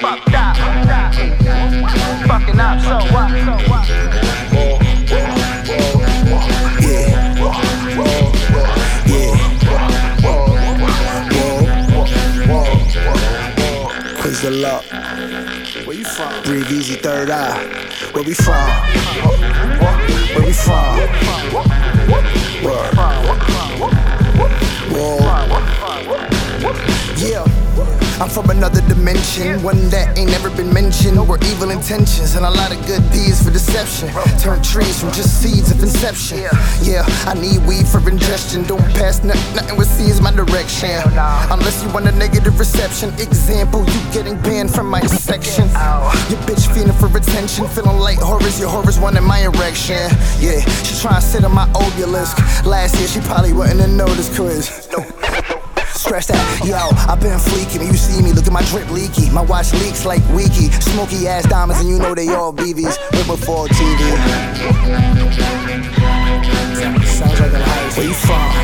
Fuck that. Fuck that. Fucking up, so what? So what? Quiz the luck. Where you from? Breathe easy, third eye. Where we from? Where we I'm from another dimension, one that ain't never been mentioned. Where evil intentions and a lot of good deeds for deception. Turn trees from just seeds of inception. Yeah, I need weed for ingestion. Don't pass nothing, nothing with seeds my direction. Unless you want a negative reception. Example, you getting banned from my section. Your bitch feeling for attention, feeling like horrors. Your horrors wanting my erection. Yeah, she trying to sit on my obelisk. Last year she probably wouldn't have noticed, cause. Scratch that, yo, i been fleeking. You see me, look at my drip leaky. My watch leaks like Wiki. Smoky ass diamonds, and you know they all VVs. Way before TV. Sounds like a. Where you from?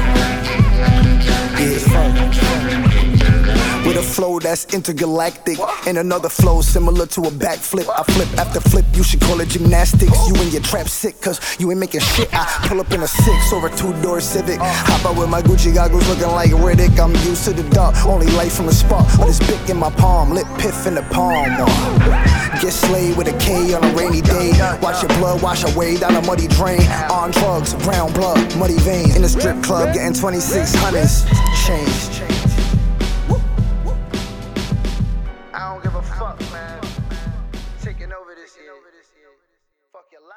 Flow that's intergalactic. And another flow similar to a backflip. I flip after flip, you should call it gymnastics. You and your trap sick, cause you ain't making shit. I pull up in a six or a two door Civic. Hop out with my Gucci goggles looking like Riddick. I'm used to the dark, only light from the spark. But it's big in my palm, lit piff in the palm. Uh. Get slayed with a K on a rainy day. Watch your blood wash away down a muddy drain. On drugs, brown blood, muddy veins. In the strip club, getting 2600s. Change. shit. Fuck your life.